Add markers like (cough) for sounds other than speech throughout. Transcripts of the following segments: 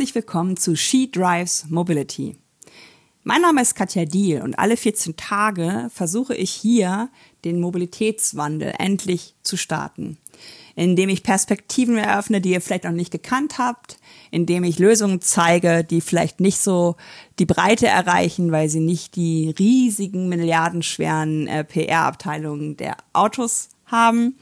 herzlich willkommen zu She Drives Mobility. Mein Name ist Katja Diel und alle 14 Tage versuche ich hier den Mobilitätswandel endlich zu starten, indem ich Perspektiven eröffne, die ihr vielleicht noch nicht gekannt habt, indem ich Lösungen zeige, die vielleicht nicht so die Breite erreichen, weil sie nicht die riesigen milliardenschweren äh, PR-Abteilungen der Autos haben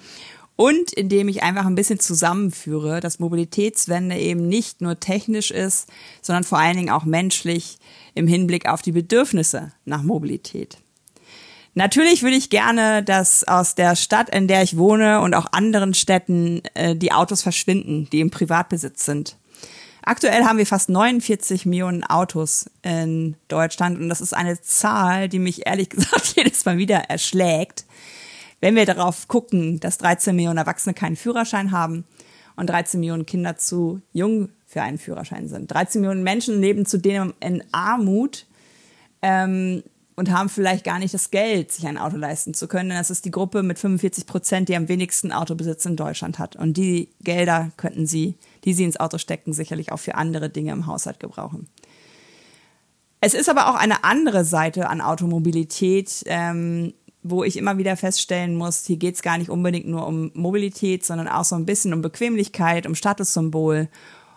und indem ich einfach ein bisschen zusammenführe, dass Mobilitätswende eben nicht nur technisch ist, sondern vor allen Dingen auch menschlich im Hinblick auf die Bedürfnisse nach Mobilität. Natürlich würde ich gerne, dass aus der Stadt, in der ich wohne und auch anderen Städten äh, die Autos verschwinden, die im Privatbesitz sind. Aktuell haben wir fast 49 Millionen Autos in Deutschland und das ist eine Zahl, die mich ehrlich (laughs) gesagt jedes Mal wieder erschlägt wenn wir darauf gucken, dass 13 Millionen Erwachsene keinen Führerschein haben und 13 Millionen Kinder zu jung für einen Führerschein sind. 13 Millionen Menschen leben zudem in Armut ähm, und haben vielleicht gar nicht das Geld, sich ein Auto leisten zu können. Das ist die Gruppe mit 45 Prozent, die am wenigsten Autobesitz in Deutschland hat. Und die Gelder könnten sie, die sie ins Auto stecken, sicherlich auch für andere Dinge im Haushalt gebrauchen. Es ist aber auch eine andere Seite an Automobilität, ähm, wo ich immer wieder feststellen muss, hier geht es gar nicht unbedingt nur um Mobilität, sondern auch so ein bisschen um Bequemlichkeit, um Statussymbol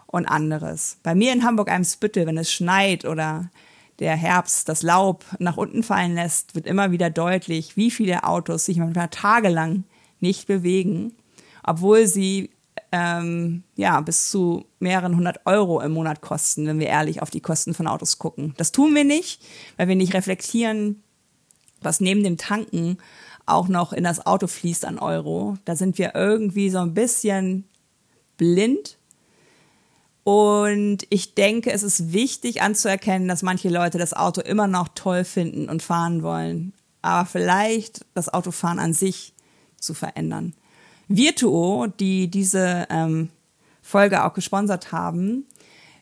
und anderes. Bei mir in Hamburg-Eimsbüttel, wenn es schneit oder der Herbst das Laub nach unten fallen lässt, wird immer wieder deutlich, wie viele Autos sich manchmal tagelang nicht bewegen, obwohl sie ähm, ja bis zu mehreren hundert Euro im Monat kosten, wenn wir ehrlich auf die Kosten von Autos gucken. Das tun wir nicht, weil wir nicht reflektieren, was neben dem Tanken auch noch in das Auto fließt an Euro. Da sind wir irgendwie so ein bisschen blind. Und ich denke, es ist wichtig anzuerkennen, dass manche Leute das Auto immer noch toll finden und fahren wollen. Aber vielleicht das Autofahren an sich zu verändern. Virtuo, die diese ähm, Folge auch gesponsert haben,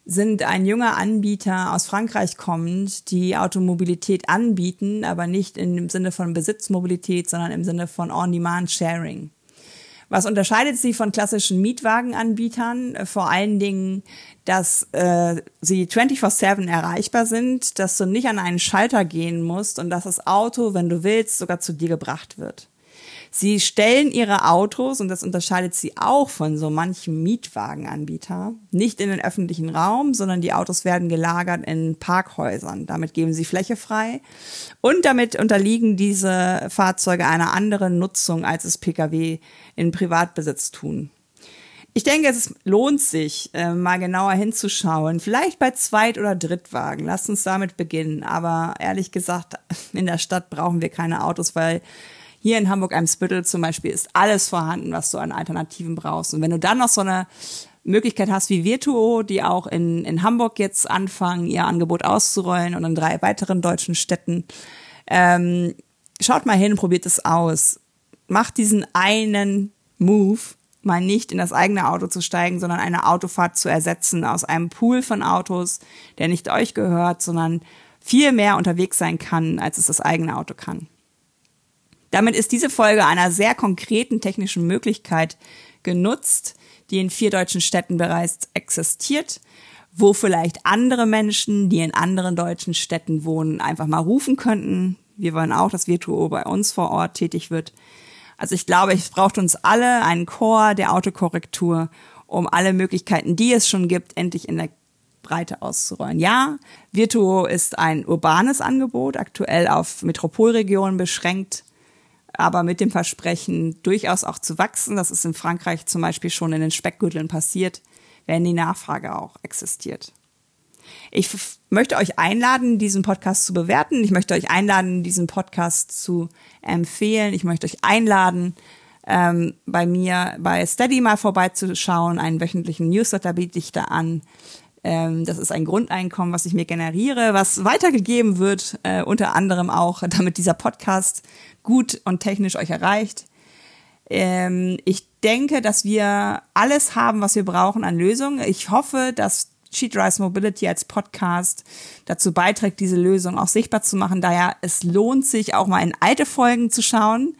sind ein junger Anbieter aus Frankreich kommend, die Automobilität anbieten, aber nicht im Sinne von Besitzmobilität, sondern im Sinne von On-Demand-Sharing. Was unterscheidet sie von klassischen Mietwagenanbietern? Vor allen Dingen, dass äh, sie 24/7 erreichbar sind, dass du nicht an einen Schalter gehen musst und dass das Auto, wenn du willst, sogar zu dir gebracht wird. Sie stellen ihre Autos, und das unterscheidet sie auch von so manchem Mietwagenanbieter, nicht in den öffentlichen Raum, sondern die Autos werden gelagert in Parkhäusern. Damit geben sie Fläche frei. Und damit unterliegen diese Fahrzeuge einer anderen Nutzung, als es Pkw in Privatbesitz tun. Ich denke, es lohnt sich, äh, mal genauer hinzuschauen. Vielleicht bei Zweit- oder Drittwagen. Lasst uns damit beginnen. Aber ehrlich gesagt, in der Stadt brauchen wir keine Autos, weil hier in Hamburg-Eimsbüttel zum Beispiel ist alles vorhanden, was du an Alternativen brauchst. Und wenn du dann noch so eine Möglichkeit hast wie Virtuo, die auch in, in Hamburg jetzt anfangen, ihr Angebot auszurollen und in drei weiteren deutschen Städten, ähm, schaut mal hin, probiert es aus. Macht diesen einen Move, mal nicht in das eigene Auto zu steigen, sondern eine Autofahrt zu ersetzen aus einem Pool von Autos, der nicht euch gehört, sondern viel mehr unterwegs sein kann, als es das eigene Auto kann. Damit ist diese Folge einer sehr konkreten technischen Möglichkeit genutzt, die in vier deutschen Städten bereits existiert, wo vielleicht andere Menschen, die in anderen deutschen Städten wohnen, einfach mal rufen könnten. Wir wollen auch, dass Virtuo bei uns vor Ort tätig wird. Also ich glaube, es braucht uns alle einen Chor der Autokorrektur, um alle Möglichkeiten, die es schon gibt, endlich in der Breite auszurollen. Ja, Virtuo ist ein urbanes Angebot, aktuell auf Metropolregionen beschränkt aber mit dem Versprechen, durchaus auch zu wachsen. Das ist in Frankreich zum Beispiel schon in den Speckgürteln passiert, wenn die Nachfrage auch existiert. Ich möchte euch einladen, diesen Podcast zu bewerten. Ich möchte euch einladen, diesen Podcast zu empfehlen. Ich möchte euch einladen, ähm, bei mir bei Steady mal vorbeizuschauen. Einen wöchentlichen Newsletter biete ich da an. Ähm, das ist ein Grundeinkommen, was ich mir generiere, was weitergegeben wird, äh, unter anderem auch, (laughs) damit dieser Podcast gut und technisch euch erreicht. Ähm, ich denke, dass wir alles haben, was wir brauchen an Lösungen. Ich hoffe, dass Sheet Rise Mobility als Podcast dazu beiträgt, diese Lösung auch sichtbar zu machen. Daher es lohnt sich auch mal in alte Folgen zu schauen.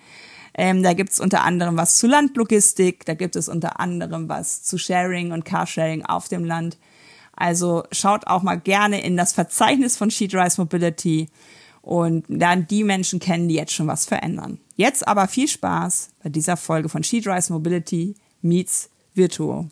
Ähm, da gibt's unter anderem was zu Landlogistik, da gibt es unter anderem was zu Sharing und Carsharing auf dem Land. Also schaut auch mal gerne in das Verzeichnis von SheetRise Mobility und lernt die Menschen kennen, die jetzt schon was verändern. Jetzt aber viel Spaß bei dieser Folge von SheetRise Mobility meets Virtuo.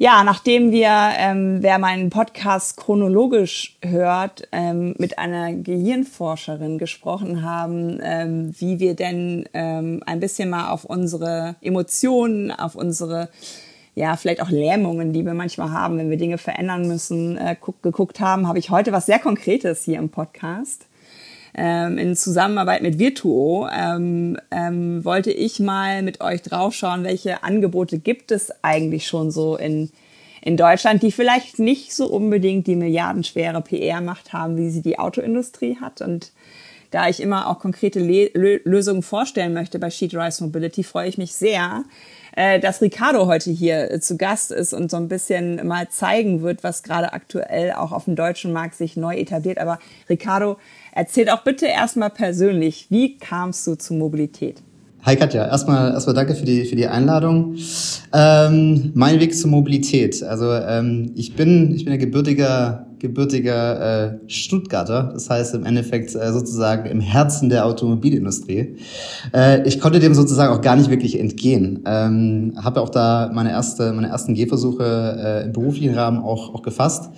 Ja, nachdem wir, ähm, wer meinen Podcast chronologisch hört, ähm, mit einer Gehirnforscherin gesprochen haben, ähm, wie wir denn ähm, ein bisschen mal auf unsere Emotionen, auf unsere ja, vielleicht auch Lähmungen, die wir manchmal haben, wenn wir Dinge verändern müssen, äh, geguckt haben, habe ich heute was sehr Konkretes hier im Podcast ähm, in Zusammenarbeit mit Virtuo ähm, ähm, wollte ich mal mit euch draufschauen, welche Angebote gibt es eigentlich schon so in, in Deutschland, die vielleicht nicht so unbedingt die milliardenschwere PR-Macht haben, wie sie die Autoindustrie hat. Und da ich immer auch konkrete Le Lösungen vorstellen möchte bei Sheet Rise Mobility, freue ich mich sehr, äh, dass Ricardo heute hier äh, zu Gast ist und so ein bisschen mal zeigen wird, was gerade aktuell auch auf dem deutschen Markt sich neu etabliert. Aber Ricardo, erzähl doch bitte erstmal persönlich, wie kamst du zu Mobilität? Hi Katja, erstmal erstmal danke für die für die Einladung. Ähm, mein Weg zur Mobilität. Also ähm, ich bin ich bin ein gebürtiger gebürtiger äh, Stuttgarter, das heißt im Endeffekt äh, sozusagen im Herzen der Automobilindustrie. Äh, ich konnte dem sozusagen auch gar nicht wirklich entgehen. Ähm, Habe auch da meine erste meine ersten Gehversuche äh, im beruflichen Rahmen auch auch gefasst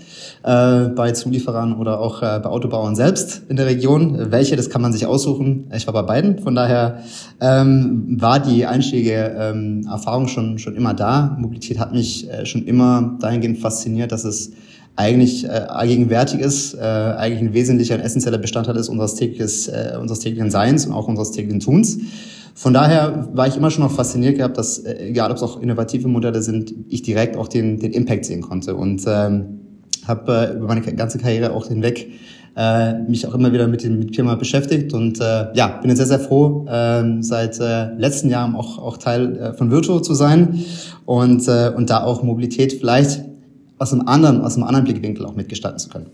äh, bei Zulieferern oder auch äh, bei Autobauern selbst in der Region. Welche, das kann man sich aussuchen. Ich war bei beiden, von daher ähm, war die einschläge ähm, Erfahrung schon schon immer da. Mobilität hat mich äh, schon immer dahingehend fasziniert, dass es eigentlich äh, allgegenwärtig ist, äh, eigentlich ein wesentlicher, ein essentieller Bestandteil ist unseres, tägliches, äh, unseres täglichen Seins und auch unseres täglichen Tuns. Von daher war ich immer schon noch fasziniert gehabt, dass, äh, egal ob es auch innovative Modelle sind, ich direkt auch den, den Impact sehen konnte. Und ähm, habe äh, über meine ganze Karriere auch hinweg äh, mich auch immer wieder mit dem Thema beschäftigt. Und äh, ja, bin jetzt sehr, sehr froh, äh, seit äh, letzten Jahren auch, auch Teil äh, von Virtuo zu sein. Und, äh, und da auch Mobilität vielleicht aus einem anderen, aus einem anderen Blickwinkel auch mitgestalten zu können.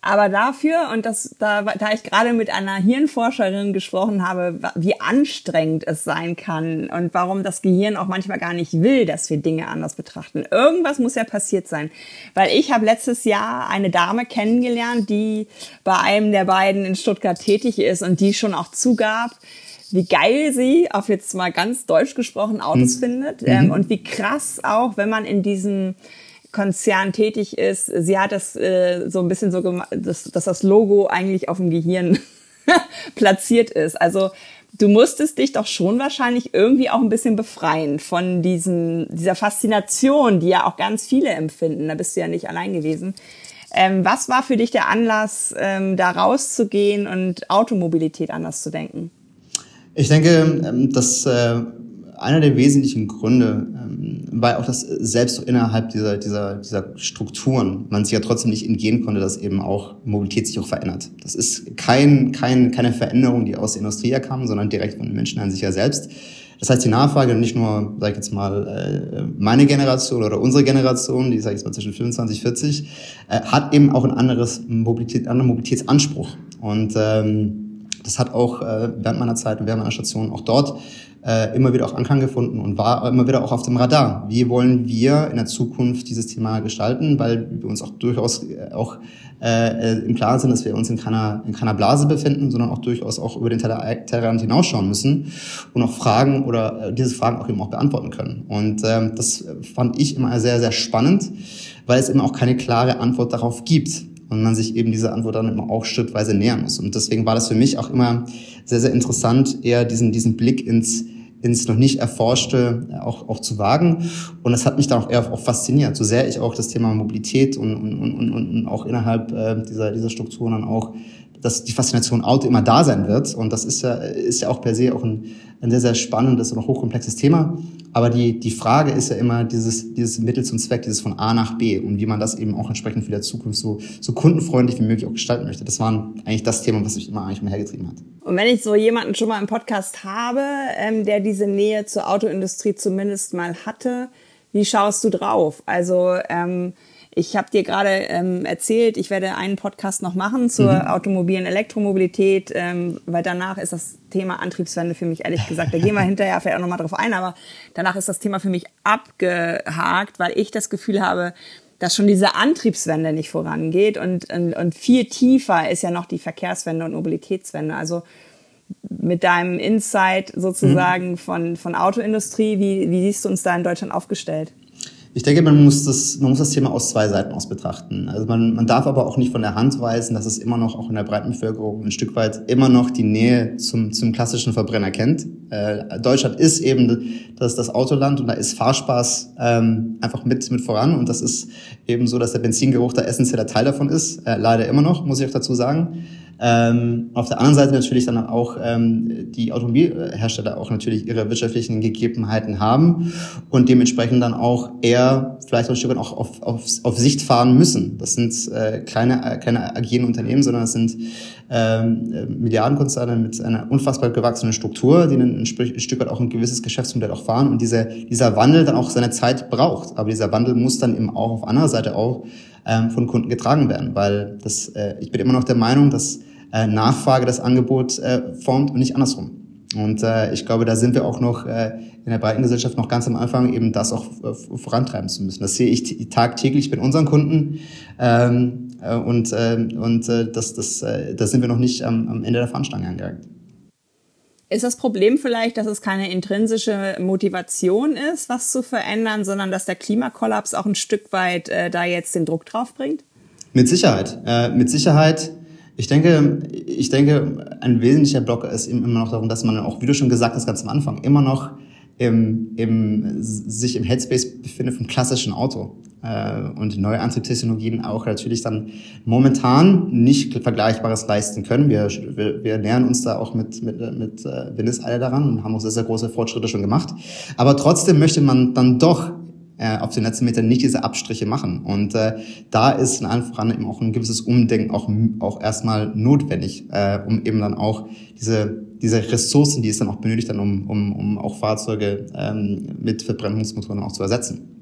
Aber dafür, und das, da, da ich gerade mit einer Hirnforscherin gesprochen habe, wie anstrengend es sein kann und warum das Gehirn auch manchmal gar nicht will, dass wir Dinge anders betrachten. Irgendwas muss ja passiert sein. Weil ich habe letztes Jahr eine Dame kennengelernt, die bei einem der beiden in Stuttgart tätig ist und die schon auch zugab, wie geil sie, auf jetzt mal ganz deutsch gesprochen, Autos mhm. findet ähm, mhm. und wie krass auch, wenn man in diesem Konzern tätig ist. Sie hat das äh, so ein bisschen so gemacht, dass, dass das Logo eigentlich auf dem Gehirn (laughs) platziert ist. Also du musstest dich doch schon wahrscheinlich irgendwie auch ein bisschen befreien von diesen, dieser Faszination, die ja auch ganz viele empfinden. Da bist du ja nicht allein gewesen. Ähm, was war für dich der Anlass, ähm, da rauszugehen und Automobilität anders zu denken? Ich denke, ähm, dass äh, einer der wesentlichen Gründe ähm, war auch, dass selbst innerhalb dieser, dieser, dieser Strukturen man sich ja trotzdem nicht entgehen konnte, dass eben auch Mobilität sich auch verändert. Das ist kein, kein, keine Veränderung, die aus der Industrie herkam, sondern direkt von den Menschen an sich ja selbst. Das heißt, die Nachfrage, nicht nur, sag ich jetzt mal, äh, meine Generation oder unsere Generation, die, sag ich jetzt mal, zwischen 25, 40, äh, hat eben auch ein anderes Mobilität, anderen Mobilitätsanspruch. Und ähm, das hat auch äh, während meiner Zeit und während meiner Station auch dort äh, immer wieder auch Anklang gefunden und war immer wieder auch auf dem Radar. Wie wollen wir in der Zukunft dieses Thema gestalten, weil wir uns auch durchaus äh, auch äh, im Klaren sind, dass wir uns in keiner, in keiner Blase befinden, sondern auch durchaus auch über den Tellerrand hinausschauen müssen und auch Fragen oder äh, diese Fragen auch eben auch beantworten können. Und ähm, das fand ich immer sehr, sehr spannend, weil es eben auch keine klare Antwort darauf gibt und man sich eben diese Antwort dann immer auch schrittweise nähern muss. Und deswegen war das für mich auch immer sehr, sehr interessant, eher diesen, diesen Blick ins, ins noch nicht erforschte auch, auch zu wagen. Und das hat mich dann auch eher auch fasziniert, so sehr ich auch das Thema Mobilität und, und, und, und auch innerhalb äh, dieser, dieser Strukturen dann auch dass die Faszination Auto immer da sein wird. Und das ist ja, ist ja auch per se auch ein, ein sehr, sehr spannendes und hochkomplexes Thema. Aber die, die Frage ist ja immer dieses, dieses Mittel zum Zweck, dieses von A nach B und wie man das eben auch entsprechend für die Zukunft so, so kundenfreundlich wie möglich auch gestalten möchte. Das war eigentlich das Thema, was mich immer eigentlich mal hergetrieben hat. Und wenn ich so jemanden schon mal im Podcast habe, ähm, der diese Nähe zur Autoindustrie zumindest mal hatte, wie schaust du drauf? Also ähm, ich habe dir gerade ähm, erzählt, ich werde einen Podcast noch machen zur mhm. automobilen Elektromobilität, ähm, weil danach ist das Thema Antriebswende für mich ehrlich gesagt, da gehen wir (laughs) hinterher vielleicht auch nochmal drauf ein, aber danach ist das Thema für mich abgehakt, weil ich das Gefühl habe, dass schon diese Antriebswende nicht vorangeht und, und, und viel tiefer ist ja noch die Verkehrswende und Mobilitätswende. Also mit deinem Insight sozusagen mhm. von, von Autoindustrie, wie, wie siehst du uns da in Deutschland aufgestellt? Ich denke, man muss das, man muss das Thema aus zwei Seiten aus betrachten. Also man, man darf aber auch nicht von der Hand weisen, dass es immer noch auch in der breiten Bevölkerung ein Stück weit immer noch die Nähe zum, zum klassischen Verbrenner kennt. Äh, Deutschland ist eben das, das Autoland und da ist Fahrspaß ähm, einfach mit, mit voran und das ist eben so, dass der Benzingeruch der essentieller Teil davon ist. Äh, leider immer noch, muss ich auch dazu sagen. Ähm, auf der anderen Seite natürlich dann auch ähm, die Automobilhersteller auch natürlich ihre wirtschaftlichen Gegebenheiten haben und dementsprechend dann auch eher vielleicht ein Stück weit auch auf, auf, auf Sicht fahren müssen. Das sind äh, äh, keine agierenden Unternehmen, sondern das sind ähm, Milliardenkonzerne mit einer unfassbar gewachsenen Struktur, die ein, ein Stück weit auch ein gewisses Geschäftsmodell auch fahren und diese, dieser Wandel dann auch seine Zeit braucht. Aber dieser Wandel muss dann eben auch auf anderer Seite auch ähm, von Kunden getragen werden, weil das, äh, ich bin immer noch der Meinung, dass äh, Nachfrage das Angebot äh, formt und nicht andersrum. Und äh, ich glaube, da sind wir auch noch äh, in der breiten Gesellschaft noch ganz am Anfang, eben das auch äh, vorantreiben zu müssen. Das sehe ich tagtäglich bei unseren Kunden. Ähm, äh, und äh, und äh, das, das, äh, da sind wir noch nicht am, am Ende der Fahnenstange angelangt. Ist das Problem vielleicht, dass es keine intrinsische Motivation ist, was zu verändern, sondern dass der Klimakollaps auch ein Stück weit äh, da jetzt den Druck drauf bringt? Mit Sicherheit. Äh, mit Sicherheit ich denke, ich denke, ein wesentlicher Blocker ist eben immer noch darum, dass man auch, wie du schon gesagt hast, ganz am Anfang, immer noch im, im, sich im Headspace befindet vom klassischen Auto. Äh, und neue Antriebstechnologien auch natürlich dann momentan nicht Vergleichbares leisten können. Wir, wir, wir nähern uns da auch mit, mit, mit äh, Windeseile daran und haben auch sehr, sehr große Fortschritte schon gemacht. Aber trotzdem möchte man dann doch äh, auf den letzten Metern nicht diese Abstriche machen. Und äh, da ist in allen voran eben auch ein gewisses Umdenken auch, auch erstmal notwendig, äh, um eben dann auch diese, diese Ressourcen, die es dann auch benötigt, dann um, um, um auch Fahrzeuge ähm, mit Verbrennungsmotoren auch zu ersetzen.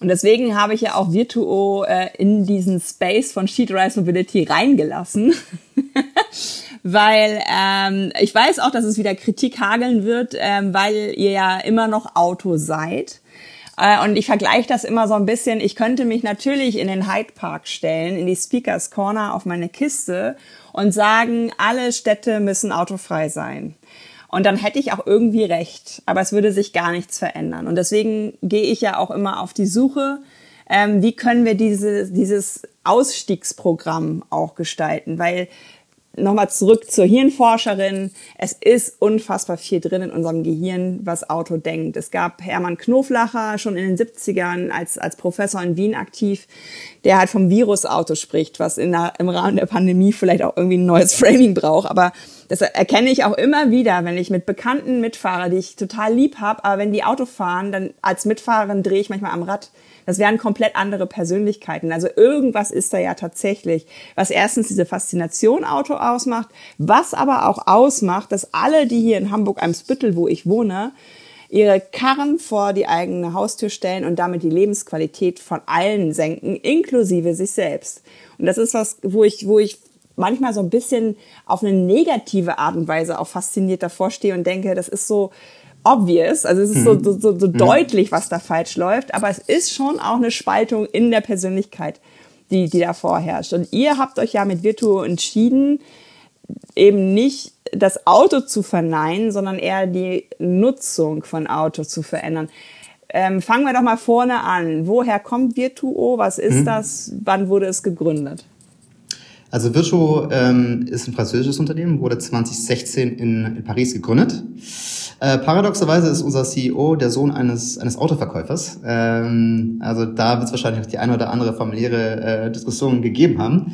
Und deswegen habe ich ja auch Virtuo äh, in diesen Space von Sheet Rise Mobility reingelassen. (laughs) weil ähm, ich weiß auch, dass es wieder Kritik hageln wird, ähm, weil ihr ja immer noch Auto seid. Äh, und ich vergleiche das immer so ein bisschen. Ich könnte mich natürlich in den Hyde Park stellen, in die Speakers Corner auf meine Kiste und sagen, alle Städte müssen autofrei sein. Und dann hätte ich auch irgendwie recht, aber es würde sich gar nichts verändern. Und deswegen gehe ich ja auch immer auf die Suche, ähm, wie können wir diese, dieses Ausstiegsprogramm auch gestalten, weil nochmal zurück zur Hirnforscherin. Es ist unfassbar viel drin in unserem Gehirn, was Auto denkt. Es gab Hermann Knoflacher schon in den 70ern als, als Professor in Wien aktiv, der halt vom Virusauto spricht, was in der, im Rahmen der Pandemie vielleicht auch irgendwie ein neues Framing braucht. Aber das erkenne ich auch immer wieder, wenn ich mit bekannten Mitfahrern, die ich total lieb habe, aber wenn die Auto fahren, dann als Mitfahrerin drehe ich manchmal am Rad das wären komplett andere Persönlichkeiten. Also irgendwas ist da ja tatsächlich, was erstens diese Faszination Auto ausmacht, was aber auch ausmacht, dass alle, die hier in Hamburg-Eimsbüttel, wo ich wohne, ihre Karren vor die eigene Haustür stellen und damit die Lebensqualität von allen senken, inklusive sich selbst. Und das ist was, wo ich, wo ich manchmal so ein bisschen auf eine negative Art und Weise auch fasziniert davor stehe und denke, das ist so, obvious, also es ist so, mhm. so, so, so mhm. deutlich, was da falsch läuft, aber es ist schon auch eine Spaltung in der Persönlichkeit, die, die da vorherrscht. Und ihr habt euch ja mit Virtuo entschieden, eben nicht das Auto zu verneinen, sondern eher die Nutzung von Auto zu verändern. Ähm, fangen wir doch mal vorne an. Woher kommt Virtuo? Was ist mhm. das? Wann wurde es gegründet? Also Virtuo ähm, ist ein französisches Unternehmen, wurde 2016 in, in Paris gegründet. Äh, paradoxerweise ist unser CEO der Sohn eines, eines Autoverkäufers. Ähm, also da wird es wahrscheinlich auch die eine oder andere familiäre äh, Diskussion gegeben haben.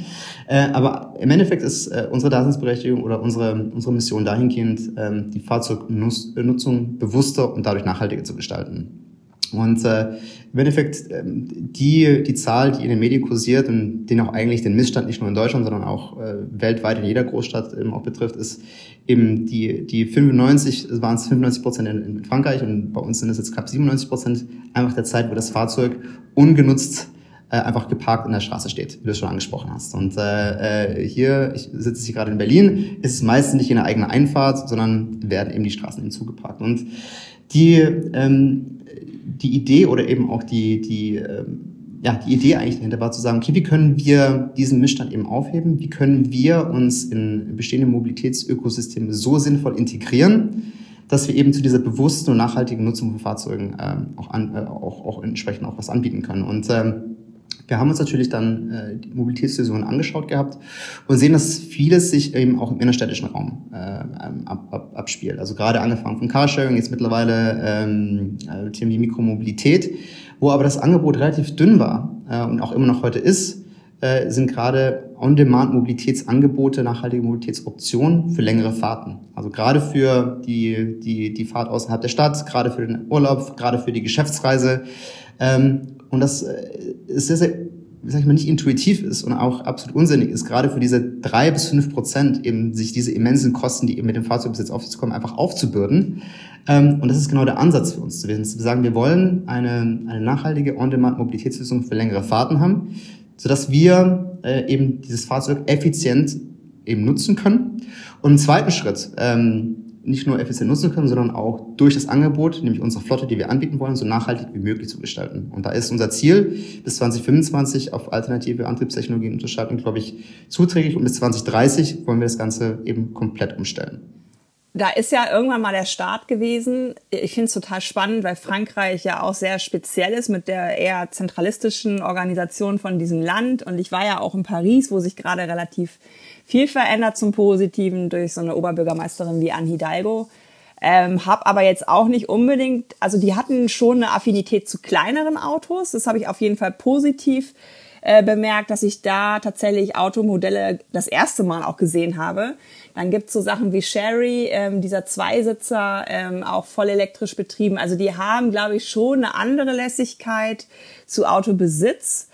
Äh, aber im Endeffekt ist äh, unsere Daseinsberechtigung oder unsere, unsere Mission dahingehend, ähm, die Fahrzeugnutzung bewusster und dadurch nachhaltiger zu gestalten. Und äh, im Endeffekt ähm, die, die Zahl, die in den Medien kursiert und den auch eigentlich den Missstand nicht nur in Deutschland, sondern auch äh, weltweit in jeder Großstadt eben auch betrifft, ist eben die, die 95, es waren es 95 Prozent in, in Frankreich und bei uns sind es jetzt knapp 97 Prozent einfach der Zeit, wo das Fahrzeug ungenutzt äh, einfach geparkt in der Straße steht, wie du es schon angesprochen hast. Und äh, äh hier, ich sitze hier gerade in Berlin, ist es meistens nicht in der eigenen Einfahrt, sondern werden eben die Straßen hinzugeparkt. Und die, ähm, die Idee oder eben auch die, die, ähm, ja, die Idee eigentlich dahinter war zu sagen, okay, wie können wir diesen Missstand eben aufheben? Wie können wir uns in bestehende Mobilitätsökosysteme so sinnvoll integrieren, dass wir eben zu dieser bewussten und nachhaltigen Nutzung von Fahrzeugen ähm, auch, an, äh, auch, auch entsprechend auch was anbieten können. Und ähm, wir haben uns natürlich dann äh, die Mobilitätslösungen angeschaut gehabt und sehen, dass vieles sich eben auch im innerstädtischen Raum äh, ab, ab, abspielt. Also gerade angefangen von Carsharing, jetzt mittlerweile ähm, äh, Themen wie Mikromobilität, wo aber das Angebot relativ dünn war äh, und auch immer noch heute ist, äh, sind gerade On-Demand-Mobilitätsangebote, nachhaltige Mobilitätsoptionen für längere Fahrten. Also gerade für die, die, die Fahrt außerhalb der Stadt, gerade für den Urlaub, gerade für die Geschäftsreise. Ähm, und das äh, ist sehr, sehr, sag ich mal, nicht intuitiv ist und auch absolut unsinnig ist, gerade für diese drei bis fünf Prozent eben sich diese immensen Kosten, die eben mit dem Fahrzeugbesitz auf sich kommen, einfach aufzubürden. Ähm, und das ist genau der Ansatz für uns. Wir sagen, wir wollen eine, eine nachhaltige On-Demand-Mobilitätslösung für längere Fahrten haben, sodass wir äh, eben dieses Fahrzeug effizient eben nutzen können. Und im zweiten Schritt, ähm, nicht nur effizient nutzen können, sondern auch durch das Angebot, nämlich unsere Flotte, die wir anbieten wollen, so nachhaltig wie möglich zu gestalten. Und da ist unser Ziel, bis 2025 auf alternative Antriebstechnologien umzuschalten, glaube ich, zuträglich. Und bis 2030 wollen wir das Ganze eben komplett umstellen. Da ist ja irgendwann mal der Start gewesen. Ich finde es total spannend, weil Frankreich ja auch sehr speziell ist mit der eher zentralistischen Organisation von diesem Land. Und ich war ja auch in Paris, wo sich gerade relativ viel verändert zum Positiven durch so eine Oberbürgermeisterin wie Anne Hidalgo. Ähm, hab aber jetzt auch nicht unbedingt, also die hatten schon eine Affinität zu kleineren Autos. Das habe ich auf jeden Fall positiv äh, bemerkt, dass ich da tatsächlich Automodelle das erste Mal auch gesehen habe. Dann gibt's so Sachen wie Sherry, ähm, dieser Zweisitzer, ähm, auch voll elektrisch betrieben. Also die haben, glaube ich, schon eine andere Lässigkeit zu Autobesitz.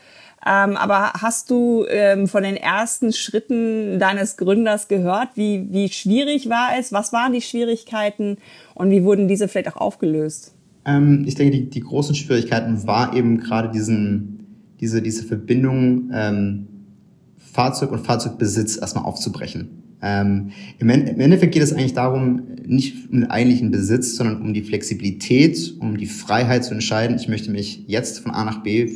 Ähm, aber hast du ähm, von den ersten Schritten deines Gründers gehört? Wie, wie schwierig war es? Was waren die Schwierigkeiten und wie wurden diese vielleicht auch aufgelöst? Ähm, ich denke, die, die großen Schwierigkeiten war eben gerade diesen, diese, diese Verbindung ähm, Fahrzeug und Fahrzeugbesitz erstmal aufzubrechen. Ähm, im, Endeffekt geht es eigentlich darum, nicht um den eigentlichen Besitz, sondern um die Flexibilität, um die Freiheit zu entscheiden, ich möchte mich jetzt von A nach B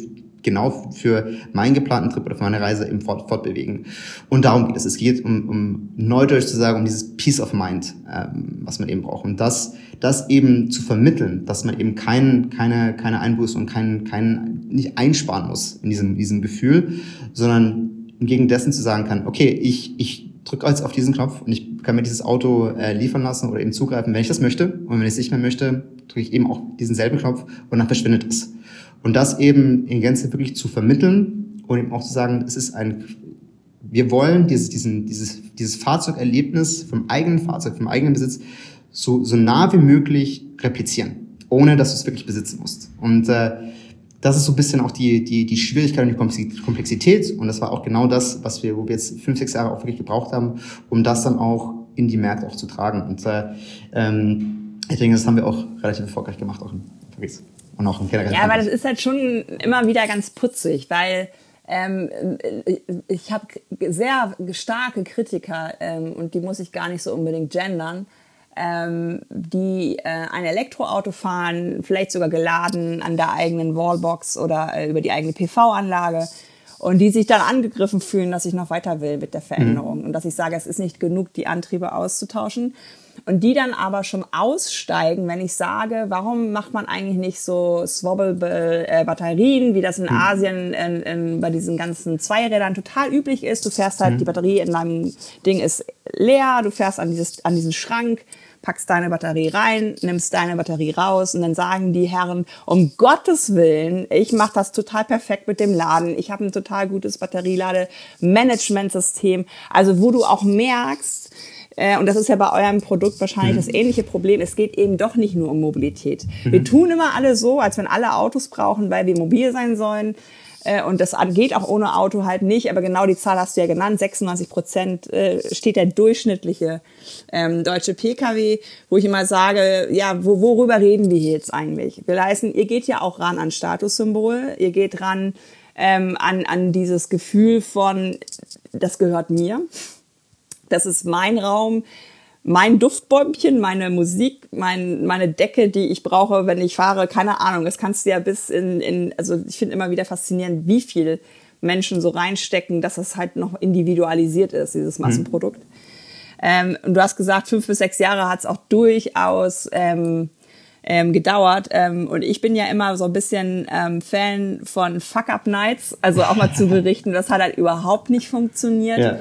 genau für meinen geplanten Trip oder für meine Reise eben fort, fortbewegen. Und darum geht es. Es geht um, um Neudeutsch zu sagen, um dieses Peace of Mind, ähm, was man eben braucht. Und das, das eben zu vermitteln, dass man eben kein, keine, keine Einbuße und kein, kein, nicht einsparen muss in diesem, diesem Gefühl, sondern im dessen zu sagen kann, okay, ich, ich drücke jetzt auf diesen Knopf und ich kann mir dieses Auto äh, liefern lassen oder eben zugreifen, wenn ich das möchte. Und wenn ich es nicht mehr möchte, drücke ich eben auch diesen selben Knopf und dann verschwindet es. Und das eben in Gänze wirklich zu vermitteln und eben auch zu sagen, es ist ein, wir wollen dieses, diesen, dieses, dieses Fahrzeugerlebnis vom eigenen Fahrzeug, vom eigenen Besitz so, so nah wie möglich replizieren, ohne dass du es wirklich besitzen musst. Und äh, das ist so ein bisschen auch die, die, die Schwierigkeit und die Komplexität. Und das war auch genau das, was wir, wo wir jetzt fünf, sechs Jahre auch wirklich gebraucht haben, um das dann auch in die Märkte auch zu tragen. Und äh, ähm, ich denke, das haben wir auch relativ erfolgreich gemacht, auch in Paris. Und auch im Kindergarten. Ja, aber das ist halt schon immer wieder ganz putzig, weil ähm, ich habe sehr starke Kritiker ähm, und die muss ich gar nicht so unbedingt gendern, ähm, die äh, ein Elektroauto fahren, vielleicht sogar geladen an der eigenen Wallbox oder äh, über die eigene PV-Anlage und die sich dann angegriffen fühlen, dass ich noch weiter will mit der Veränderung mhm. und dass ich sage, es ist nicht genug, die Antriebe auszutauschen und die dann aber schon aussteigen, wenn ich sage, warum macht man eigentlich nicht so swappable äh, Batterien, wie das in mhm. Asien in, in, bei diesen ganzen Zweirädern total üblich ist. Du fährst halt, mhm. die Batterie in deinem Ding ist leer, du fährst an, dieses, an diesen Schrank, packst deine Batterie rein, nimmst deine Batterie raus und dann sagen die Herren, um Gottes Willen, ich mache das total perfekt mit dem Laden. Ich habe ein total gutes Batterielade-Managementsystem. Also wo du auch merkst, äh, und das ist ja bei eurem Produkt wahrscheinlich mhm. das ähnliche Problem. Es geht eben doch nicht nur um Mobilität. Mhm. Wir tun immer alle so, als wenn alle Autos brauchen, weil wir mobil sein sollen. Äh, und das geht auch ohne Auto halt nicht. Aber genau die Zahl hast du ja genannt. 96 Prozent äh, steht der durchschnittliche ähm, deutsche Pkw, wo ich immer sage, ja, wo, worüber reden wir hier jetzt eigentlich? Wir leisten, ihr geht ja auch ran an Statussymbol. Ihr geht ran ähm, an, an dieses Gefühl von, das gehört mir das ist mein Raum. mein Duftbäumchen, meine Musik, mein, meine Decke, die ich brauche, wenn ich fahre, keine Ahnung. Das kannst du ja bis in, in also ich finde immer wieder faszinierend, wie viel Menschen so reinstecken, dass es halt noch individualisiert ist, dieses. Massenprodukt. Mhm. Ähm, und du hast gesagt, fünf bis sechs Jahre hat es auch durchaus ähm, ähm, gedauert. Ähm, und ich bin ja immer so ein bisschen ähm, Fan von Fuck-Up-Nights, also auch mal zu (laughs) berichten, das hat halt überhaupt nicht funktioniert. Ja.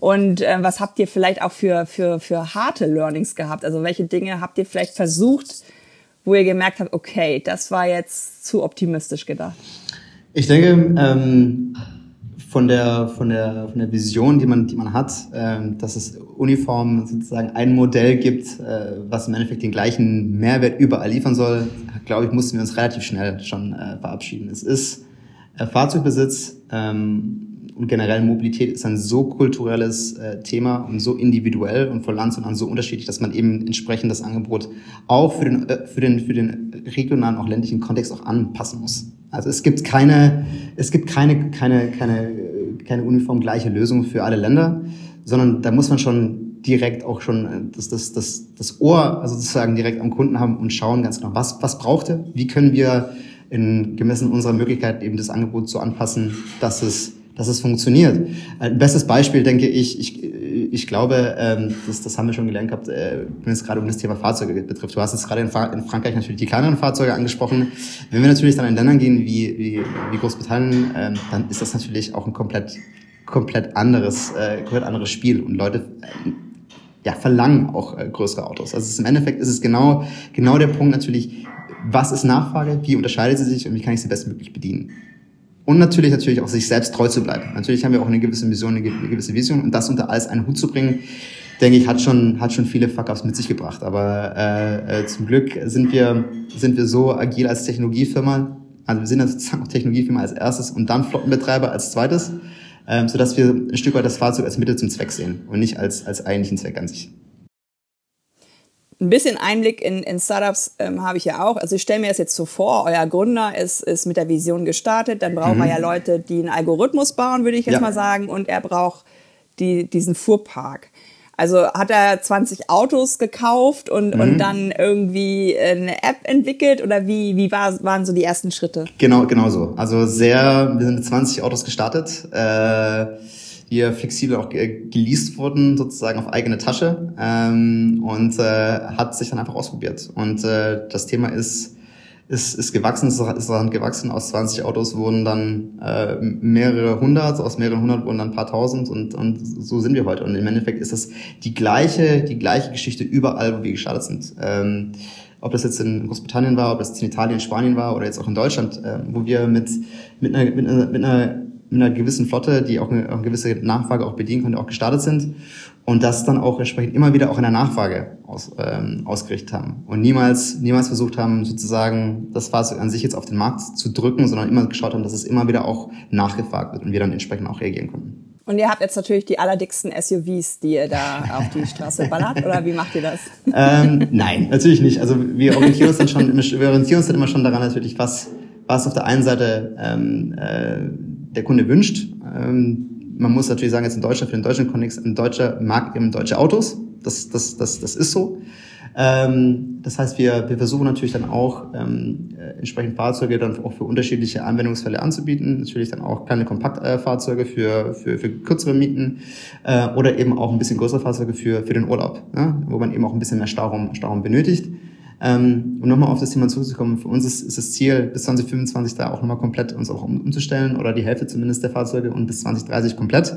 Und äh, was habt ihr vielleicht auch für, für, für harte Learnings gehabt? Also welche Dinge habt ihr vielleicht versucht, wo ihr gemerkt habt, okay, das war jetzt zu optimistisch gedacht? Ich denke, ähm, von der, von der, von der Vision, die man, die man hat, äh, dass es uniform sozusagen ein Modell gibt, äh, was im Endeffekt den gleichen Mehrwert überall liefern soll, glaube ich, mussten wir uns relativ schnell schon äh, verabschieden. Es ist äh, Fahrzeugbesitz ähm, und generell Mobilität ist ein so kulturelles äh, Thema und so individuell und von Land zu Land so unterschiedlich, dass man eben entsprechend das Angebot auch für den, äh, für den, für den regionalen, auch ländlichen Kontext auch anpassen muss. Also es gibt keine, es gibt keine, keine, keine, keine uniform gleiche Lösung für alle Länder, sondern da muss man schon direkt auch schon das, das, das, das Ohr also sozusagen direkt am Kunden haben und schauen ganz genau, was, was braucht er, wie können wir in gemessen unserer Möglichkeit eben das Angebot so anpassen, dass es dass es funktioniert. Ein bestes Beispiel, denke ich, ich, ich glaube, ähm, das, das haben wir schon gelernt gehabt, äh, wenn es gerade um das Thema Fahrzeuge betrifft. Du hast jetzt gerade in, in, Frankreich natürlich die kleineren Fahrzeuge angesprochen. Wenn wir natürlich dann in Ländern gehen wie, wie, wie Großbritannien, ähm, dann ist das natürlich auch ein komplett, komplett anderes, äh, komplett anderes Spiel. Und Leute äh, ja, verlangen auch äh, größere Autos. Also ist, im Endeffekt ist es genau, genau der Punkt natürlich, was ist Nachfrage, wie unterscheidet sie sich und wie kann ich sie bestmöglich bedienen. Und natürlich, natürlich auch sich selbst treu zu bleiben. Natürlich haben wir auch eine gewisse Mission, eine gewisse Vision. Und das unter alles einen Hut zu bringen, denke ich, hat schon, hat schon viele Fuck-ups mit sich gebracht. Aber äh, äh, zum Glück sind wir, sind wir so agil als Technologiefirma. Also wir sind ja sozusagen auch Technologiefirma als erstes und dann Flottenbetreiber als zweites, ähm, sodass wir ein Stück weit das Fahrzeug als Mittel zum Zweck sehen und nicht als, als eigentlichen Zweck an sich ein bisschen Einblick in, in Startups ähm, habe ich ja auch. Also ich stelle mir das jetzt so vor, euer Gründer ist, ist mit der Vision gestartet, dann braucht mhm. man ja Leute, die einen Algorithmus bauen, würde ich jetzt ja. mal sagen, und er braucht die, diesen Fuhrpark. Also hat er 20 Autos gekauft und, mhm. und dann irgendwie eine App entwickelt oder wie, wie war, waren so die ersten Schritte? Genau, genau so. Also sehr, wir sind mit 20 Autos gestartet. Äh, ja flexibel auch geleast wurden, sozusagen auf eigene Tasche ähm, und äh, hat sich dann einfach ausprobiert. Und äh, das Thema ist ist, ist gewachsen, ist, ist dann gewachsen. Aus 20 Autos wurden dann äh, mehrere hundert, aus mehreren hundert wurden dann ein paar tausend und, und so sind wir heute. Und im Endeffekt ist das die gleiche, die gleiche Geschichte überall, wo wir gestartet sind. Ähm, ob das jetzt in Großbritannien war, ob das in Italien, Spanien war oder jetzt auch in Deutschland, äh, wo wir mit, mit, einer, mit, einer, mit einer mit einer gewissen Flotte, die auch eine, eine gewisse Nachfrage auch bedienen konnte, auch gestartet sind und das dann auch entsprechend immer wieder auch in der Nachfrage aus, ähm, ausgerichtet haben und niemals niemals versucht haben sozusagen das Fahrzeug an sich jetzt auf den Markt zu drücken, sondern immer geschaut haben, dass es immer wieder auch nachgefragt wird und wir dann entsprechend auch reagieren konnten. Und ihr habt jetzt natürlich die allerdicksten SUVs, die ihr da (laughs) auf die Straße ballert, oder wie macht ihr das? Ähm, nein, natürlich nicht. Also wir orientieren uns dann schon, wir orientieren uns dann immer schon daran natürlich, was, was auf der einen Seite ähm, äh, der Kunde wünscht. Ähm, man muss natürlich sagen, jetzt in Deutschland, für den deutschen Kontext, ein Deutscher mag eben deutsche Autos. Das, das, das, das ist so. Ähm, das heißt, wir, wir versuchen natürlich dann auch ähm, äh, entsprechend Fahrzeuge dann auch für unterschiedliche Anwendungsfälle anzubieten. Natürlich dann auch kleine Kompaktfahrzeuge für, für, für kürzere Mieten äh, oder eben auch ein bisschen größere Fahrzeuge für, für den Urlaub, ja, wo man eben auch ein bisschen mehr Stauraum, Stauraum benötigt. Ähm, um nochmal auf das Thema zurückzukommen, für uns ist, ist das Ziel, bis 2025 da auch nochmal komplett uns auch um, umzustellen oder die Hälfte zumindest der Fahrzeuge und bis 2030 komplett,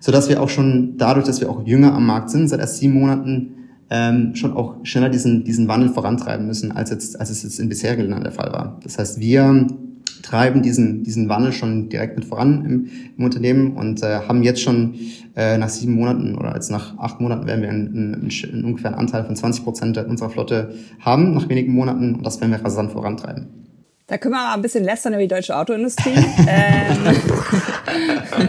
sodass wir auch schon dadurch, dass wir auch jünger am Markt sind, seit erst sieben Monaten, ähm, schon auch schneller diesen, diesen Wandel vorantreiben müssen, als, jetzt, als es jetzt in bisherigen Ländern der Fall war. Das heißt, wir treiben diesen, diesen Wandel schon direkt mit voran im, im Unternehmen und äh, haben jetzt schon äh, nach sieben Monaten oder als nach acht Monaten werden wir einen, einen, ungefähr einen Anteil von 20 Prozent unserer Flotte haben, nach wenigen Monaten und das werden wir rasant vorantreiben. Da können wir mal ein bisschen lästern über die deutsche Autoindustrie. (laughs) ähm, (laughs)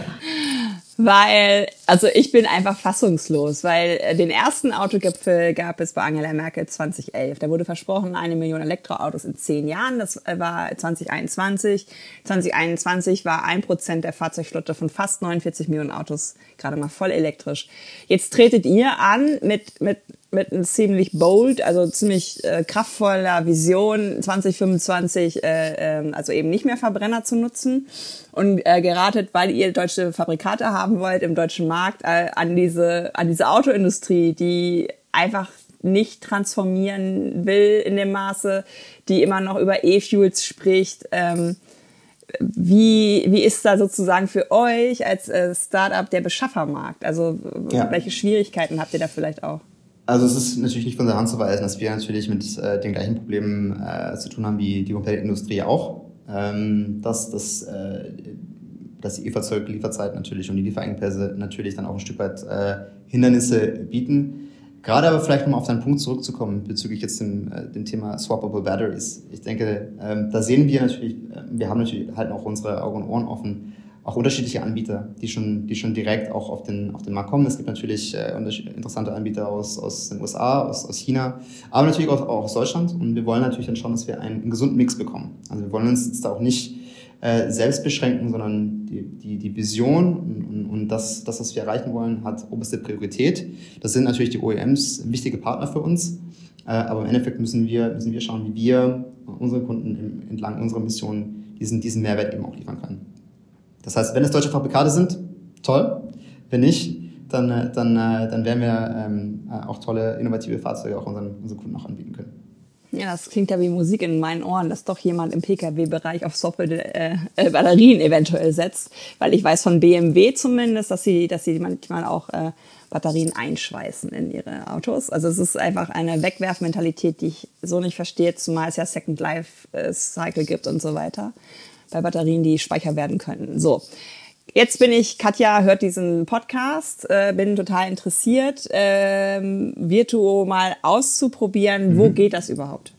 weil, also ich bin einfach fassungslos, weil äh, den ersten Autogipfel gab es bei Angela Merkel 2011. Da wurde versprochen, eine Million Elektroautos in zehn Jahren. Das äh, war 2021. 2021 war ein Prozent der Fahrzeugflotte von fast 49 Millionen Autos gerade mal voll elektrisch. Jetzt tretet ihr an mit, mit mit einem ziemlich bold, also ziemlich äh, kraftvoller Vision 2025, äh, äh, also eben nicht mehr Verbrenner zu nutzen und äh, geratet, weil ihr deutsche Fabrikate haben wollt im deutschen Markt, äh, an diese an diese Autoindustrie, die einfach nicht transformieren will in dem Maße, die immer noch über E-Fuels spricht. Ähm, wie, wie ist da sozusagen für euch als äh, Startup der Beschaffermarkt? Also ja. welche Schwierigkeiten habt ihr da vielleicht auch? Also es ist natürlich nicht von der Hand zu weisen, dass wir natürlich mit äh, den gleichen Problemen äh, zu tun haben wie die komplette Industrie auch. Ähm, dass, dass, äh, dass die E-Fahrzeug-Lieferzeit natürlich und die Lieferengpässe natürlich dann auch ein Stück weit äh, Hindernisse bieten. Gerade aber vielleicht nochmal auf deinen Punkt zurückzukommen bezüglich jetzt dem, äh, dem Thema Swappable Batteries. Ich denke, ähm, da sehen wir natürlich, äh, wir haben natürlich halt auch unsere Augen und Ohren offen, auch unterschiedliche Anbieter, die schon, die schon direkt auch auf den, auf den Markt kommen. Es gibt natürlich äh, interessante Anbieter aus, aus den USA, aus, aus China, aber natürlich auch, auch aus Deutschland. Und wir wollen natürlich dann schauen, dass wir einen, einen gesunden Mix bekommen. Also wir wollen uns jetzt da auch nicht äh, selbst beschränken, sondern die, die, die Vision und, und, und das, das, was wir erreichen wollen, hat oberste Priorität. Das sind natürlich die OEMs wichtige Partner für uns, äh, aber im Endeffekt müssen wir, müssen wir schauen, wie wir unseren Kunden entlang unserer Mission diesen, diesen Mehrwert eben auch liefern können. Das heißt, wenn es deutsche Fabrikate sind, toll. Wenn nicht, dann, äh, dann, äh, dann werden wir ähm, auch tolle, innovative Fahrzeuge auch unseren, unseren Kunden auch anbieten können. Ja, das klingt ja wie Musik in meinen Ohren, dass doch jemand im Pkw-Bereich auf swappable äh, äh, Batterien eventuell setzt, weil ich weiß von BMW zumindest, dass sie, dass sie manchmal auch äh, Batterien einschweißen in ihre Autos. Also es ist einfach eine Wegwerfmentalität, die ich so nicht verstehe, zumal es ja Second Life äh, Cycle gibt und so weiter bei Batterien, die Speicher werden können. So. Jetzt bin ich, Katja hört diesen Podcast, äh, bin total interessiert, ähm, Virtuo mal auszuprobieren. Mhm. Wo geht das überhaupt?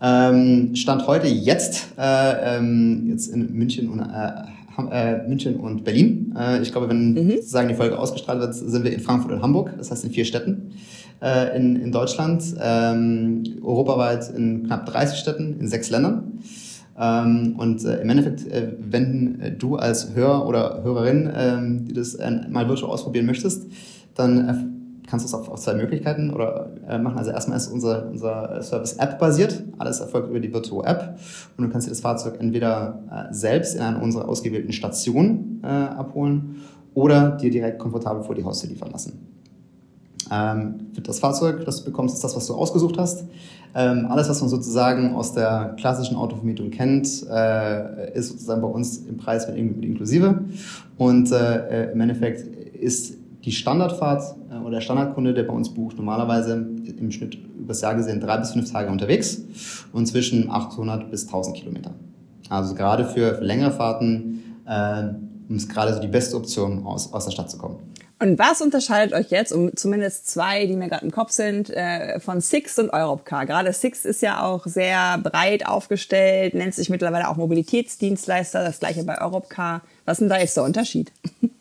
Ähm, Stand heute jetzt, äh, ähm, jetzt in München und, äh, äh, München und Berlin. Äh, ich glaube, wenn mhm. sozusagen die Folge ausgestrahlt wird, sind wir in Frankfurt und Hamburg, das heißt in vier Städten äh, in, in Deutschland, ähm, europaweit in knapp 30 Städten, in sechs Ländern. Ähm, und äh, im Endeffekt, äh, wenn äh, du als Hörer oder Hörerin, ähm, die das äh, mal virtuell ausprobieren möchtest, dann äh, kannst du es auf, auf zwei Möglichkeiten oder äh, machen. Also erstmal ist unser, unser Service App basiert. Alles erfolgt über die Virtuo App. Und du kannst dir das Fahrzeug entweder selbst in einer unserer ausgewählten Stationen abholen oder dir direkt komfortabel vor die Haustür liefern lassen. Ähm, das Fahrzeug, das du bekommst, ist das, was du ausgesucht hast. Ähm, alles, was man sozusagen aus der klassischen Autovermietung kennt, äh, ist sozusagen bei uns im Preis mit inklusive. Und äh, im Endeffekt ist die Standardfahrt äh, oder der Standardkunde, der bei uns bucht, normalerweise im Schnitt übers Jahr gesehen drei bis fünf Tage unterwegs und zwischen 800 bis 1000 Kilometer. Also gerade für, für längere Fahrten äh, ist gerade so die beste Option, aus, aus der Stadt zu kommen. Und was unterscheidet euch jetzt, um zumindest zwei, die mir gerade im Kopf sind, äh, von Sixt und Europcar? Gerade Sixt ist ja auch sehr breit aufgestellt, nennt sich mittlerweile auch Mobilitätsdienstleister, das gleiche bei Europcar. Was ist denn da jetzt der Unterschied? (laughs)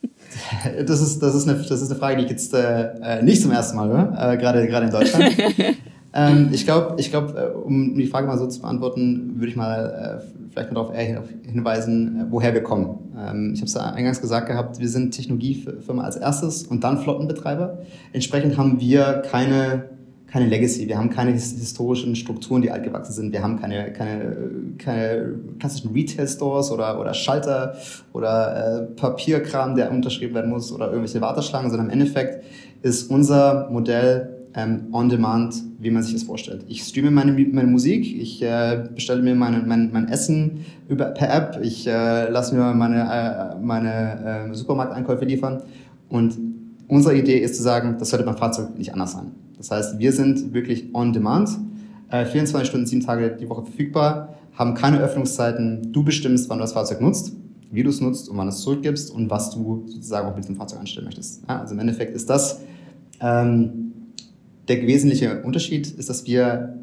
Das ist, das ist, eine, das ist eine Frage, die ich jetzt äh, nicht zum ersten Mal höre, äh, gerade, gerade in Deutschland. (laughs) ähm, ich glaube, ich glaub, äh, um die Frage mal so zu beantworten, würde ich mal äh, vielleicht mal darauf hinweisen, äh, woher wir kommen. Ähm, ich habe es eingangs gesagt gehabt, wir sind Technologiefirma als erstes und dann Flottenbetreiber. Entsprechend haben wir keine, keine Legacy, wir haben keine historischen Strukturen, die altgewachsen sind. Wir haben keine, keine, keine klassischen Retail-Stores oder, oder Schalter oder äh, Papierkram, der unterschrieben werden muss oder irgendwelche Warteschlangen, sondern im Endeffekt ist unser Modell ähm, on demand, wie man sich das vorstellt. Ich streame meine, meine Musik, ich äh, bestelle mir meine, mein, mein Essen über, per App, ich äh, lasse mir meine, äh, meine äh, Supermarkteinkäufe liefern und unsere Idee ist zu sagen, das sollte beim Fahrzeug nicht anders sein. Das heißt, wir sind wirklich on demand, äh, 24 Stunden, 7 Tage die Woche verfügbar, haben keine Öffnungszeiten, du bestimmst, wann du das Fahrzeug nutzt, wie du es nutzt und wann du es zurückgibst und was du sozusagen auch mit dem Fahrzeug anstellen möchtest. Ja, also im Endeffekt ist das ähm, der wesentliche Unterschied ist, dass wir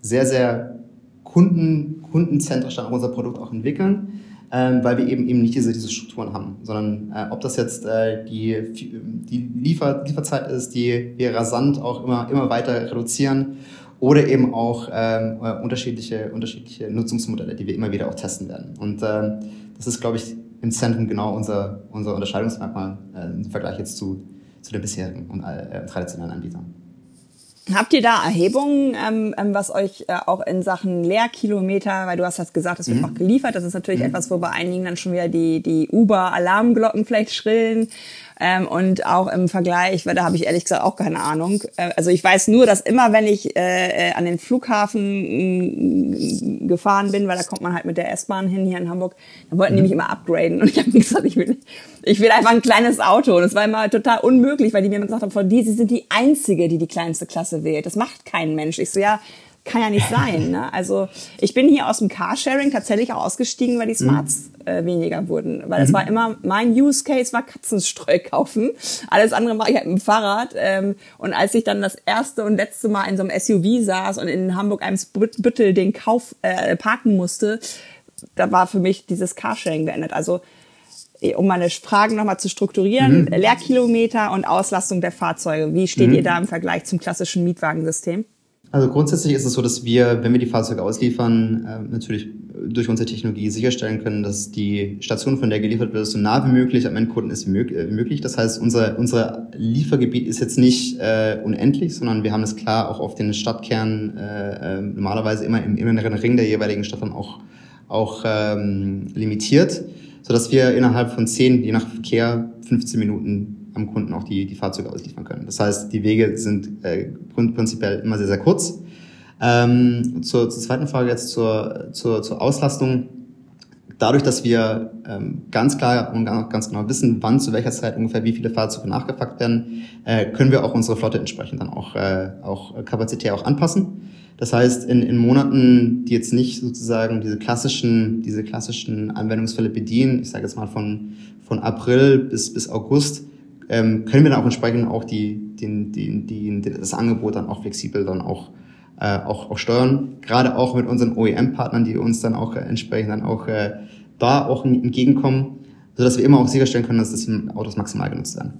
sehr, sehr kunden, kundenzentrisch dann unser Produkt auch entwickeln, ähm, weil wir eben eben nicht diese, diese Strukturen haben, sondern äh, ob das jetzt äh, die, die Liefer, Lieferzeit ist, die wir rasant auch immer, immer weiter reduzieren oder eben auch ähm, äh, unterschiedliche, unterschiedliche Nutzungsmodelle, die wir immer wieder auch testen werden. Und ähm, das ist, glaube ich, im Zentrum genau unser, unser Unterscheidungsmerkmal äh, im Vergleich jetzt zu, zu den bisherigen und äh, traditionellen Anbietern. Habt ihr da Erhebungen, ähm, ähm, was euch äh, auch in Sachen Leerkilometer, weil du hast das gesagt, es wird mhm. auch geliefert, das ist natürlich mhm. etwas, wo bei einigen dann schon wieder die, die Uber-Alarmglocken vielleicht schrillen. Ähm, und auch im Vergleich, weil da habe ich ehrlich gesagt auch keine Ahnung. Äh, also ich weiß nur, dass immer, wenn ich äh, äh an den Flughafen äh, gefahren bin, weil da kommt man halt mit der S-Bahn hin hier in Hamburg, dann wollten die mich immer upgraden. Und ich habe gesagt, ich will, ich will einfach ein kleines Auto. Und das war immer total unmöglich, weil die mir immer gesagt haben, von die, sie sind die Einzige, die die kleinste Klasse wählt. Das macht kein Mensch. Ich so, ja, kann ja nicht sein. Ne? Also ich bin hier aus dem Carsharing tatsächlich auch ausgestiegen, weil die mhm. Smarts mhm. äh, weniger wurden. Weil es mhm. war immer, mein Use Case war Katzenstreu kaufen. Alles andere mache ich halt mit dem Fahrrad. Ähm, und als ich dann das erste und letzte Mal in so einem SUV saß und in Hamburg-Eimsbüttel den Kauf äh, parken musste, da war für mich dieses Carsharing beendet. Also eh, um meine Fragen nochmal zu strukturieren, mhm. Leerkilometer und Auslastung der Fahrzeuge. Wie steht mhm. ihr da im Vergleich zum klassischen Mietwagensystem? Also grundsätzlich ist es so, dass wir, wenn wir die Fahrzeuge ausliefern, äh, natürlich durch unsere Technologie sicherstellen können, dass die Station, von der geliefert wird, so nah wie möglich am Endkunden ist wie äh, möglich. Das heißt, unser, unser Liefergebiet ist jetzt nicht äh, unendlich, sondern wir haben es klar auch auf den Stadtkern äh, äh, normalerweise immer im inneren Ring der jeweiligen Stadt dann auch, auch ähm, limitiert, sodass wir innerhalb von 10, je nach Verkehr, 15 Minuten am Kunden auch die, die Fahrzeuge ausliefern können. Das heißt, die Wege sind äh, prinzipiell immer sehr, sehr kurz. Ähm, zur, zur zweiten Frage jetzt zur, zur, zur Auslastung. Dadurch, dass wir ähm, ganz klar und ganz genau wissen, wann zu welcher Zeit ungefähr wie viele Fahrzeuge nachgepackt werden, äh, können wir auch unsere Flotte entsprechend dann auch, äh, auch kapazitär auch anpassen. Das heißt, in, in Monaten, die jetzt nicht sozusagen diese klassischen, diese klassischen Anwendungsfälle bedienen, ich sage jetzt mal von, von April bis, bis August, ähm, können wir dann auch entsprechend auch die, den, den, die, das Angebot dann auch flexibel dann auch, äh, auch, auch steuern. Gerade auch mit unseren OEM-Partnern, die uns dann auch äh, entsprechend dann auch äh, da auch entgegenkommen, sodass wir immer auch sicherstellen können, dass das Autos maximal genutzt werden.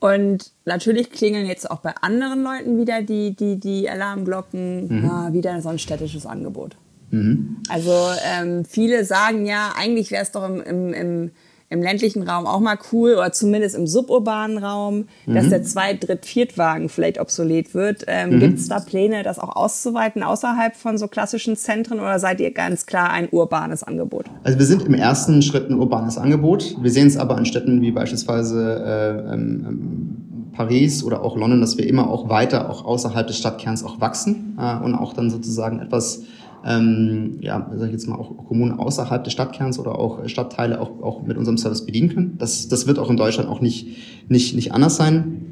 Und natürlich klingeln jetzt auch bei anderen Leuten wieder die, die, die Alarmglocken, mhm. ah, wieder so ein städtisches Angebot. Mhm. Also ähm, viele sagen ja, eigentlich wäre es doch im, im, im im ländlichen Raum auch mal cool oder zumindest im suburbanen Raum, mhm. dass der Zweit-, Dritt-, Viertwagen vielleicht obsolet wird. Ähm, mhm. Gibt es da Pläne, das auch auszuweiten außerhalb von so klassischen Zentren oder seid ihr ganz klar ein urbanes Angebot? Also wir sind im ersten Schritt ein urbanes Angebot. Wir sehen es aber an Städten wie beispielsweise äh, ähm, ähm Paris oder auch London, dass wir immer auch weiter auch außerhalb des Stadtkerns auch wachsen äh, und auch dann sozusagen etwas ähm, ja, sag ich jetzt mal, auch Kommunen außerhalb des Stadtkerns oder auch Stadtteile auch, auch mit unserem Service bedienen können. Das, das wird auch in Deutschland auch nicht, nicht, nicht anders sein.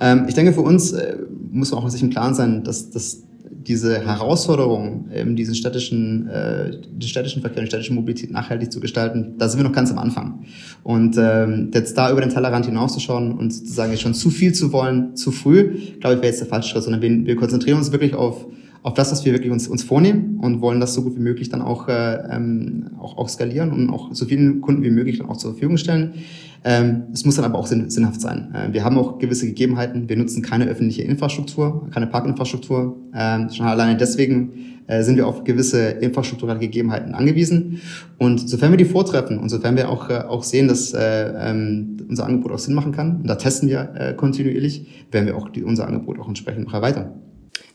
Ähm, ich denke, für uns äh, muss man auch sich im Klaren sein, dass, dass diese Herausforderung, ähm, diesen städtischen, äh, den städtischen Verkehr, die städtische Mobilität nachhaltig zu gestalten, da sind wir noch ganz am Anfang. Und ähm, jetzt da über den Tellerrand hinauszuschauen und sozusagen jetzt schon zu viel zu wollen, zu früh, glaube ich, wäre jetzt der falsche Schritt, sondern wir, wir konzentrieren uns wirklich auf auf das, was wir wirklich uns, uns vornehmen und wollen das so gut wie möglich dann auch, äh, ähm, auch, auch skalieren und auch so vielen Kunden wie möglich dann auch zur Verfügung stellen. Ähm, es muss dann aber auch sinn, sinnhaft sein. Äh, wir haben auch gewisse Gegebenheiten. Wir nutzen keine öffentliche Infrastruktur, keine Parkinfrastruktur. Ähm, schon alleine deswegen äh, sind wir auf gewisse infrastrukturelle Gegebenheiten angewiesen. Und sofern wir die vortreffen und sofern wir auch, äh, auch sehen, dass äh, ähm, unser Angebot auch Sinn machen kann, und da testen wir äh, kontinuierlich, werden wir auch die, unser Angebot auch entsprechend noch erweitern.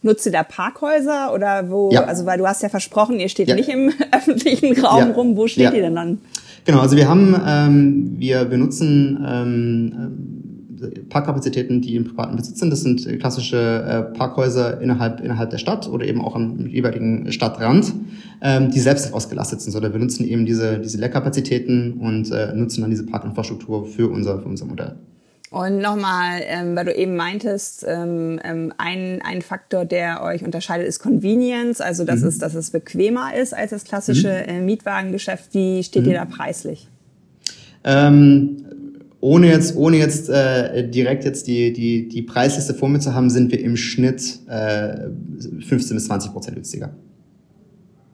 Nutzt ihr da Parkhäuser oder wo, ja. also weil du hast ja versprochen, ihr steht ja. nicht im (laughs) öffentlichen Raum ja. rum, wo steht ihr denn dann? Genau, also wir haben, ähm, wir, wir nutzen ähm, äh, Parkkapazitäten, die im privaten Besitz sind. Das sind klassische äh, Parkhäuser innerhalb, innerhalb der Stadt oder eben auch am jeweiligen Stadtrand, ähm, die selbst ausgelastet sind. Oder wir nutzen eben diese, diese Leerkapazitäten und äh, nutzen dann diese Parkinfrastruktur für unser, für unser Modell. Und nochmal, ähm, weil du eben meintest, ähm, ähm, ein, ein Faktor, der euch unterscheidet, ist Convenience, also dass, mhm. es, dass es bequemer ist als das klassische mhm. äh, Mietwagengeschäft. Wie steht mhm. ihr da preislich? Ähm, ohne jetzt, ohne jetzt äh, direkt jetzt die, die, die Preisliste vor mir zu haben, sind wir im Schnitt äh, 15 bis 20 Prozent günstiger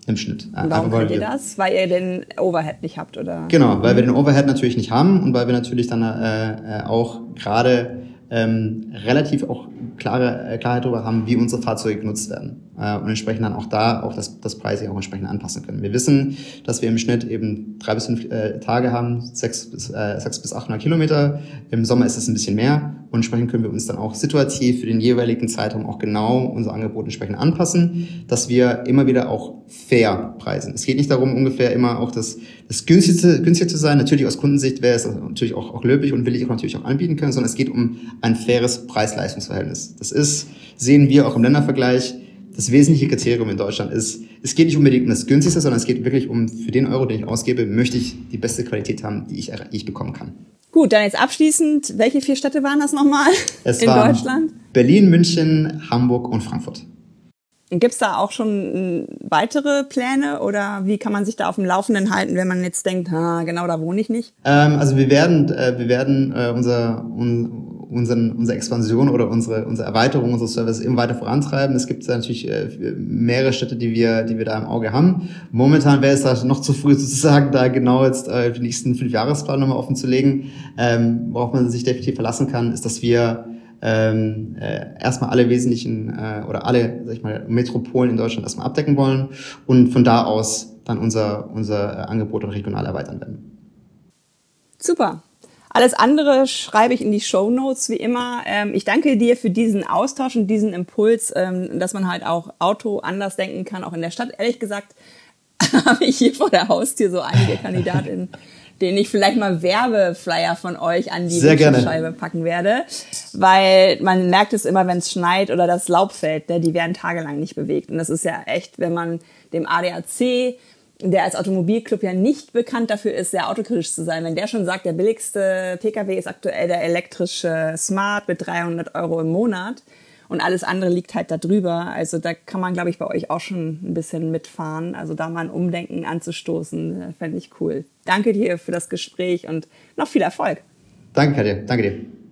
im Schnitt. Und warum könnt ihr das? Weil ihr den Overhead nicht habt, oder? Genau, weil wir den Overhead natürlich nicht haben und weil wir natürlich dann äh, äh, auch gerade ähm, relativ auch klare äh, Klarheit darüber haben, wie unsere Fahrzeuge genutzt werden äh, und entsprechend dann auch da auch das, das Pricing auch entsprechend anpassen können. Wir wissen, dass wir im Schnitt eben drei bis fünf äh, Tage haben, sechs bis, äh, sechs bis 800 Kilometer. Im Sommer ist es ein bisschen mehr und entsprechend können wir uns dann auch situativ für den jeweiligen Zeitraum auch genau unser Angebot entsprechend anpassen, dass wir immer wieder auch fair preisen. Es geht nicht darum, ungefähr immer auch das, das günstigste, günstig zu sein. Natürlich aus Kundensicht wäre es natürlich auch, auch löblich und will ich auch natürlich auch anbieten können, sondern es geht um ein faires Preis-Leistungs-Verhältnis. Das ist, sehen wir auch im Ländervergleich, das wesentliche Kriterium in Deutschland ist, es geht nicht unbedingt um das günstigste, sondern es geht wirklich um, für den Euro, den ich ausgebe, möchte ich die beste Qualität haben, die ich, die ich bekommen kann. Gut, dann jetzt abschließend, welche vier Städte waren das nochmal (laughs) es in Deutschland? Berlin, München, Hamburg und Frankfurt. Gibt es da auch schon weitere Pläne oder wie kann man sich da auf dem Laufenden halten, wenn man jetzt denkt, ha, genau da wohne ich nicht? Ähm, also wir werden, äh, wir werden äh, unser, un, unseren, unsere Expansion oder unsere, unsere Erweiterung unseres Services immer weiter vorantreiben. Es gibt natürlich äh, mehrere Städte, die wir, die wir da im Auge haben. Momentan wäre es da noch zu früh (laughs) sozusagen, da genau jetzt äh, die nächsten fünf Jahresplan nochmal offen zu legen. Ähm, worauf man sich definitiv verlassen kann, ist, dass wir ähm, äh, erstmal alle wesentlichen äh, oder alle, sag ich mal, Metropolen in Deutschland erstmal abdecken wollen und von da aus dann unser, unser Angebot auch regional erweitern werden. Super. Alles andere schreibe ich in die Show Notes wie immer. Ähm, ich danke dir für diesen Austausch und diesen Impuls, ähm, dass man halt auch Auto anders denken kann, auch in der Stadt. Ehrlich gesagt (laughs) habe ich hier vor der Haustür so einige (laughs) Kandidatinnen, denen ich vielleicht mal Werbeflyer von euch an die Scheibe packen werde, weil man merkt es immer, wenn es schneit oder das Laub fällt, ne, die werden tagelang nicht bewegt. Und das ist ja echt, wenn man dem ADAC der als Automobilclub ja nicht bekannt dafür ist, sehr autokritisch zu sein. Wenn der schon sagt, der billigste Pkw ist aktuell der elektrische Smart mit 300 Euro im Monat und alles andere liegt halt da drüber. Also da kann man, glaube ich, bei euch auch schon ein bisschen mitfahren. Also da mal ein Umdenken anzustoßen, fände ich cool. Danke dir für das Gespräch und noch viel Erfolg. Danke dir, danke dir.